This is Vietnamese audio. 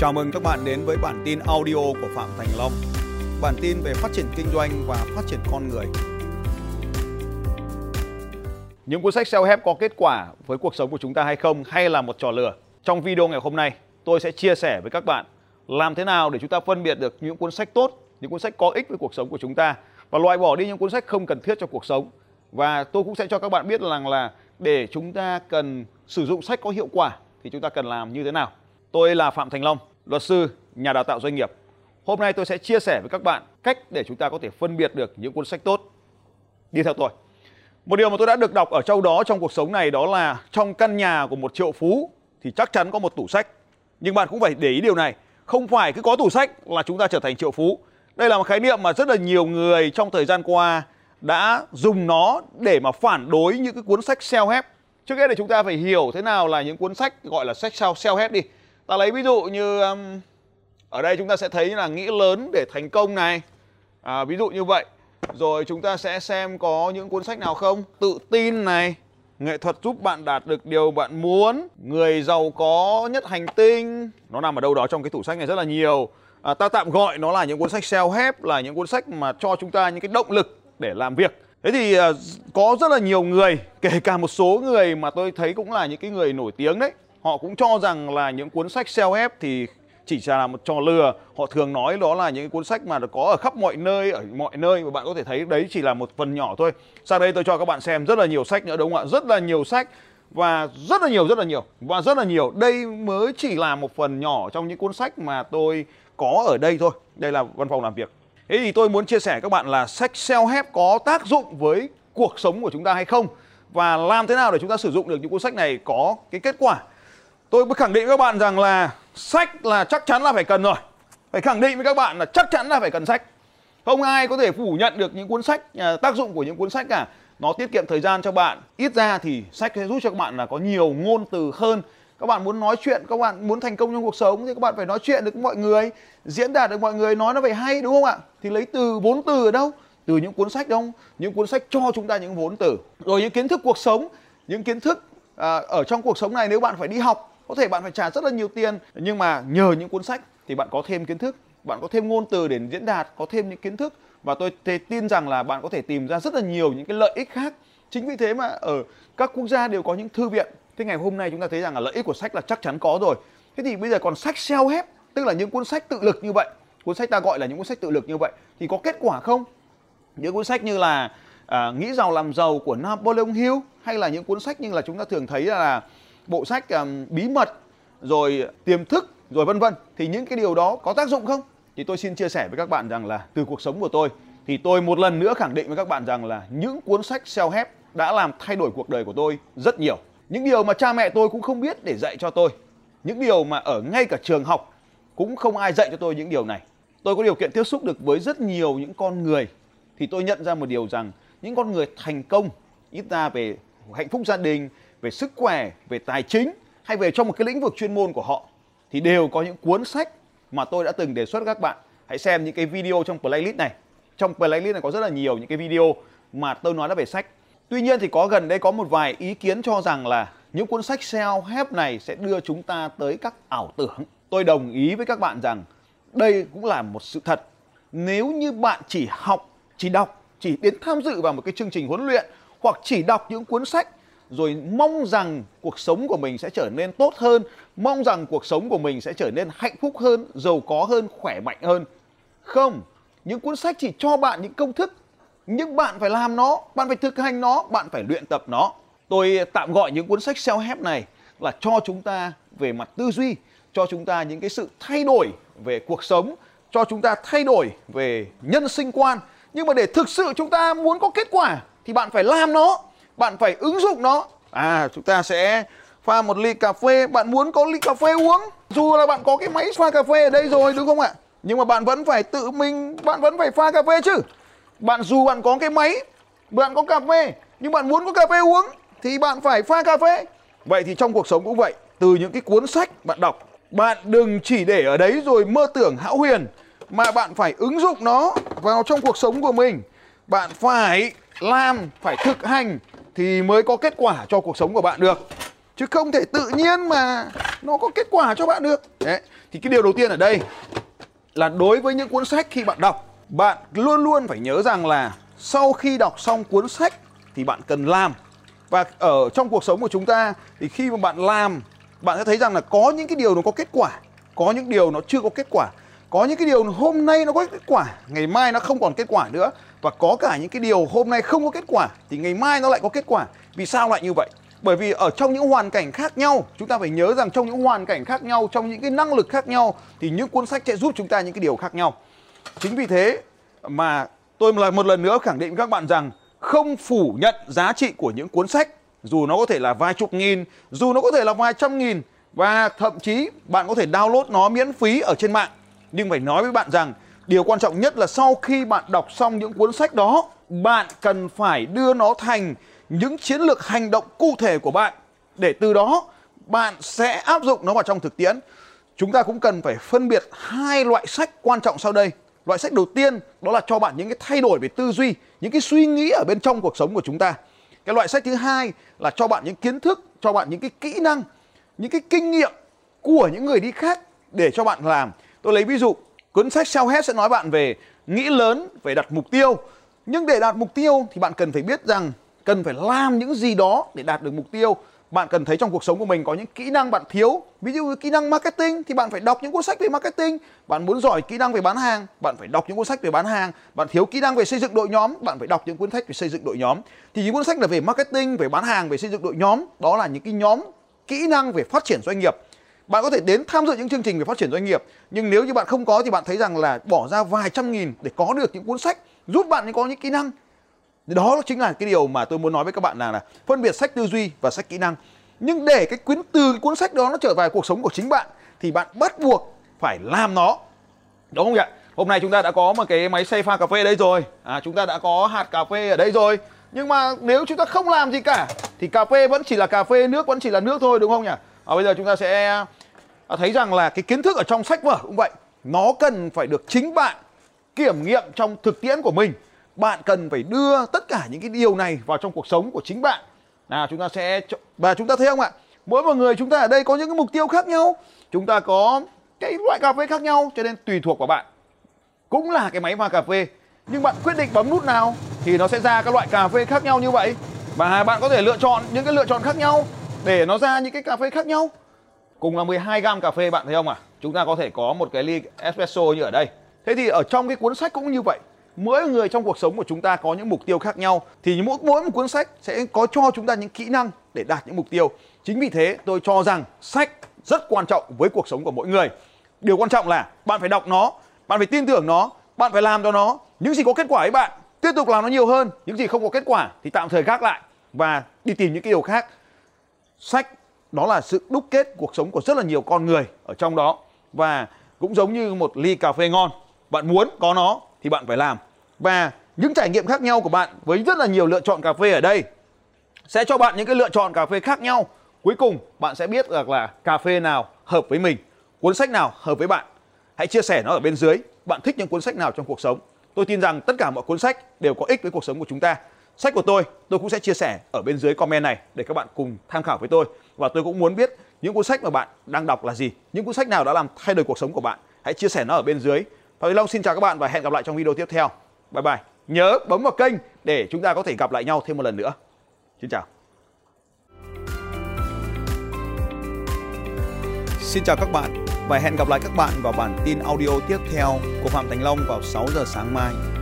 Chào mừng các bạn đến với bản tin audio của Phạm Thành Long. Bản tin về phát triển kinh doanh và phát triển con người. Những cuốn sách self-help có kết quả với cuộc sống của chúng ta hay không hay là một trò lừa? Trong video ngày hôm nay, tôi sẽ chia sẻ với các bạn làm thế nào để chúng ta phân biệt được những cuốn sách tốt, những cuốn sách có ích với cuộc sống của chúng ta và loại bỏ đi những cuốn sách không cần thiết cho cuộc sống. Và tôi cũng sẽ cho các bạn biết rằng là để chúng ta cần sử dụng sách có hiệu quả thì chúng ta cần làm như thế nào. Tôi là Phạm Thành Long, luật sư, nhà đào tạo doanh nghiệp. Hôm nay tôi sẽ chia sẻ với các bạn cách để chúng ta có thể phân biệt được những cuốn sách tốt. Đi theo tôi. Một điều mà tôi đã được đọc ở châu đó trong cuộc sống này đó là trong căn nhà của một triệu phú thì chắc chắn có một tủ sách. Nhưng bạn cũng phải để ý điều này, không phải cứ có tủ sách là chúng ta trở thành triệu phú. Đây là một khái niệm mà rất là nhiều người trong thời gian qua đã dùng nó để mà phản đối những cái cuốn sách self-help. Trước hết thì chúng ta phải hiểu thế nào là những cuốn sách gọi là sách self-help đi ta lấy ví dụ như um, ở đây chúng ta sẽ thấy là nghĩ lớn để thành công này. À, ví dụ như vậy. Rồi chúng ta sẽ xem có những cuốn sách nào không? Tự tin này. Nghệ thuật giúp bạn đạt được điều bạn muốn. Người giàu có nhất hành tinh. Nó nằm ở đâu đó trong cái tủ sách này rất là nhiều. À, ta tạm gọi nó là những cuốn sách self help là những cuốn sách mà cho chúng ta những cái động lực để làm việc. Thế thì à, có rất là nhiều người kể cả một số người mà tôi thấy cũng là những cái người nổi tiếng đấy họ cũng cho rằng là những cuốn sách self-help thì chỉ là một trò lừa. Họ thường nói đó là những cuốn sách mà có ở khắp mọi nơi, ở mọi nơi và bạn có thể thấy đấy chỉ là một phần nhỏ thôi. Sang đây tôi cho các bạn xem rất là nhiều sách nữa, đúng không ạ? Rất là nhiều sách và rất là nhiều, rất là nhiều và rất là nhiều. Đây mới chỉ là một phần nhỏ trong những cuốn sách mà tôi có ở đây thôi. Đây là văn phòng làm việc. Thế thì tôi muốn chia sẻ các bạn là sách self-help có tác dụng với cuộc sống của chúng ta hay không? Và làm thế nào để chúng ta sử dụng được những cuốn sách này có cái kết quả? Tôi mới khẳng định với các bạn rằng là sách là chắc chắn là phải cần rồi. Phải khẳng định với các bạn là chắc chắn là phải cần sách. Không ai có thể phủ nhận được những cuốn sách, à, tác dụng của những cuốn sách cả. Nó tiết kiệm thời gian cho bạn. Ít ra thì sách sẽ giúp cho các bạn là có nhiều ngôn từ hơn. Các bạn muốn nói chuyện, các bạn muốn thành công trong cuộc sống thì các bạn phải nói chuyện được với mọi người, diễn đạt được mọi người, nói nó phải hay đúng không ạ? Thì lấy từ vốn từ ở đâu? Từ những cuốn sách đâu? Những cuốn sách cho chúng ta những vốn từ. Rồi những kiến thức cuộc sống, những kiến thức à, ở trong cuộc sống này nếu bạn phải đi học có thể bạn phải trả rất là nhiều tiền nhưng mà nhờ những cuốn sách thì bạn có thêm kiến thức bạn có thêm ngôn từ để diễn đạt có thêm những kiến thức. Và tôi tin rằng là bạn có thể tìm ra rất là nhiều những cái lợi ích khác. Chính vì thế mà ở các quốc gia đều có những thư viện. Thế ngày hôm nay chúng ta thấy rằng là lợi ích của sách là chắc chắn có rồi. Thế thì bây giờ còn sách self help tức là những cuốn sách tự lực như vậy. Cuốn sách ta gọi là những cuốn sách tự lực như vậy. Thì có kết quả không? Những cuốn sách như là à, nghĩ giàu làm giàu của Napoleon Hill hay là những cuốn sách như là chúng ta thường thấy là bộ sách um, bí mật rồi tiềm thức rồi vân vân. Thì những cái điều đó có tác dụng không? Thì tôi xin chia sẻ với các bạn rằng là từ cuộc sống của tôi thì tôi một lần nữa khẳng định với các bạn rằng là những cuốn sách self help đã làm thay đổi cuộc đời của tôi rất nhiều. Những điều mà cha mẹ tôi cũng không biết để dạy cho tôi những điều mà ở ngay cả trường học cũng không ai dạy cho tôi những điều này. Tôi có điều kiện tiếp xúc được với rất nhiều những con người thì tôi nhận ra một điều rằng những con người thành công ít ra về hạnh phúc gia đình về sức khỏe, về tài chính hay về trong một cái lĩnh vực chuyên môn của họ thì đều có những cuốn sách mà tôi đã từng đề xuất các bạn. Hãy xem những cái video trong playlist này. Trong playlist này có rất là nhiều những cái video mà tôi nói là về sách. Tuy nhiên thì có gần đây có một vài ý kiến cho rằng là những cuốn sách self-help này sẽ đưa chúng ta tới các ảo tưởng. Tôi đồng ý với các bạn rằng đây cũng là một sự thật. Nếu như bạn chỉ học, chỉ đọc, chỉ đến tham dự vào một cái chương trình huấn luyện hoặc chỉ đọc những cuốn sách rồi mong rằng cuộc sống của mình sẽ trở nên tốt hơn, mong rằng cuộc sống của mình sẽ trở nên hạnh phúc hơn, giàu có hơn, khỏe mạnh hơn. Không, những cuốn sách chỉ cho bạn những công thức, nhưng bạn phải làm nó, bạn phải thực hành nó, bạn phải luyện tập nó. Tôi tạm gọi những cuốn sách self-help này là cho chúng ta về mặt tư duy, cho chúng ta những cái sự thay đổi về cuộc sống, cho chúng ta thay đổi về nhân sinh quan. Nhưng mà để thực sự chúng ta muốn có kết quả thì bạn phải làm nó bạn phải ứng dụng nó. À chúng ta sẽ pha một ly cà phê. Bạn muốn có ly cà phê uống? Dù là bạn có cái máy pha cà phê ở đây rồi, đúng không ạ? Nhưng mà bạn vẫn phải tự mình, bạn vẫn phải pha cà phê chứ. Bạn dù bạn có cái máy, bạn có cà phê, nhưng bạn muốn có cà phê uống, thì bạn phải pha cà phê. Vậy thì trong cuộc sống cũng vậy, từ những cái cuốn sách bạn đọc, bạn đừng chỉ để ở đấy rồi mơ tưởng hão huyền, mà bạn phải ứng dụng nó vào trong cuộc sống của mình. Bạn phải làm, phải thực hành thì mới có kết quả cho cuộc sống của bạn được. Chứ không thể tự nhiên mà nó có kết quả cho bạn được. Đấy, thì cái điều đầu tiên ở đây là đối với những cuốn sách khi bạn đọc, bạn luôn luôn phải nhớ rằng là sau khi đọc xong cuốn sách thì bạn cần làm. Và ở trong cuộc sống của chúng ta thì khi mà bạn làm, bạn sẽ thấy rằng là có những cái điều nó có kết quả, có những điều nó chưa có kết quả, có những cái điều hôm nay nó có kết quả, ngày mai nó không còn kết quả nữa và có cả những cái điều hôm nay không có kết quả thì ngày mai nó lại có kết quả. Vì sao lại như vậy? Bởi vì ở trong những hoàn cảnh khác nhau, chúng ta phải nhớ rằng trong những hoàn cảnh khác nhau, trong những cái năng lực khác nhau thì những cuốn sách sẽ giúp chúng ta những cái điều khác nhau. Chính vì thế mà tôi lại một lần nữa khẳng định với các bạn rằng không phủ nhận giá trị của những cuốn sách, dù nó có thể là vài chục nghìn, dù nó có thể là vài trăm nghìn, và thậm chí bạn có thể download nó miễn phí ở trên mạng. Nhưng phải nói với bạn rằng điều quan trọng nhất là sau khi bạn đọc xong những cuốn sách đó, bạn cần phải đưa nó thành những chiến lược hành động cụ thể của bạn. Để từ đó, bạn sẽ áp dụng nó vào trong thực tiễn. Chúng ta cũng cần phải phân biệt hai loại sách quan trọng sau đây. Loại sách đầu tiên, đó là cho bạn những cái thay đổi về tư duy, những cái suy nghĩ ở bên trong cuộc sống của chúng ta. Cái loại sách thứ hai là cho bạn những kiến thức, cho bạn những cái kỹ năng, những cái kinh nghiệm của những người đi khác để cho bạn làm. Tôi lấy ví dụ cuốn sách self help sẽ nói bạn về nghĩ lớn, về đặt mục tiêu. Nhưng để đạt mục tiêu thì bạn cần phải biết rằng cần phải làm những gì đó để đạt được mục tiêu. Bạn cần thấy trong cuộc sống của mình có những kỹ năng bạn thiếu. Ví dụ như kỹ năng marketing thì bạn phải đọc những cuốn sách về marketing. Bạn muốn giỏi kỹ năng về bán hàng, bạn phải đọc những cuốn sách về bán hàng. Bạn thiếu kỹ năng về xây dựng đội nhóm, bạn phải đọc những cuốn sách về xây dựng đội nhóm. Thì những cuốn sách là về marketing, về bán hàng, về xây dựng đội nhóm. Đó là những cái nhóm kỹ năng về phát triển doanh nghiệp bạn có thể đến tham dự những chương trình về phát triển doanh nghiệp nhưng nếu như bạn không có thì bạn thấy rằng là bỏ ra vài trăm nghìn để có được những cuốn sách giúp bạn có những kỹ năng. Đó chính là cái điều mà tôi muốn nói với các bạn là, là phân biệt sách tư duy và sách kỹ năng. Nhưng để cái quyến từ cái cuốn sách đó nó trở vào cuộc sống của chính bạn thì bạn bắt buộc phải làm nó. Đúng không ạ hôm nay chúng ta đã có một cái máy xay pha cà phê ở đây rồi. À, chúng ta đã có hạt cà phê ở đây rồi. Nhưng mà nếu chúng ta không làm gì cả thì cà phê vẫn chỉ là cà phê nước vẫn chỉ là nước thôi đúng không nhỉ? À, bây giờ chúng ta sẽ thấy rằng là cái kiến thức ở trong sách vở cũng vậy, nó cần phải được chính bạn kiểm nghiệm trong thực tiễn của mình. Bạn cần phải đưa tất cả những cái điều này vào trong cuộc sống của chính bạn. Nào, chúng ta sẽ và chúng ta thấy không ạ? Mỗi một người chúng ta ở đây có những cái mục tiêu khác nhau. Chúng ta có cái loại cà phê khác nhau, cho nên tùy thuộc vào bạn. Cũng là cái máy pha cà phê. Nhưng bạn quyết định bấm nút nào thì nó sẽ ra các loại cà phê khác nhau như vậy. Và bạn có thể lựa chọn những cái lựa chọn khác nhau để nó ra những cái cà phê khác nhau cùng là 12 gam cà phê bạn thấy không ạ? À? chúng ta có thể có một cái ly espresso như ở đây. Thế thì ở trong cái cuốn sách cũng như vậy. Mỗi người trong cuộc sống của chúng ta có những mục tiêu khác nhau. Thì mỗi mỗi một cuốn sách sẽ có cho chúng ta những kỹ năng để đạt những mục tiêu. Chính vì thế tôi cho rằng sách rất quan trọng với cuộc sống của mỗi người. Điều quan trọng là bạn phải đọc nó, bạn phải tin tưởng nó, bạn phải làm cho nó. Những gì có kết quả ấy bạn, tiếp tục làm nó nhiều hơn. Những gì không có kết quả thì tạm thời gác lại và đi tìm những cái điều khác. Sách đó là sự đúc kết cuộc sống của rất là nhiều con người ở trong đó. Và cũng giống như một ly cà phê ngon, bạn muốn có nó thì bạn phải làm. Và những trải nghiệm khác nhau của bạn với rất là nhiều lựa chọn cà phê ở đây sẽ cho bạn những cái lựa chọn cà phê khác nhau. Cuối cùng, bạn sẽ biết được là cà phê nào hợp với mình, cuốn sách nào hợp với bạn. Hãy chia sẻ nó ở bên dưới. Bạn thích những cuốn sách nào trong cuộc sống? Tôi tin rằng tất cả mọi cuốn sách đều có ích với cuộc sống của chúng ta sách của tôi tôi cũng sẽ chia sẻ ở bên dưới comment này để các bạn cùng tham khảo với tôi. Và tôi cũng muốn biết những cuốn sách mà bạn đang đọc là gì, những cuốn sách nào đã làm thay đổi cuộc sống của bạn. Hãy chia sẻ nó ở bên dưới. Phạm Huy Long xin chào các bạn và hẹn gặp lại trong video tiếp theo. Bye bye. Nhớ bấm vào kênh để chúng ta có thể gặp lại nhau thêm một lần nữa. Xin chào. Xin chào các bạn và hẹn gặp lại các bạn vào bản tin audio tiếp theo của Phạm Thành Long vào 6 giờ sáng mai.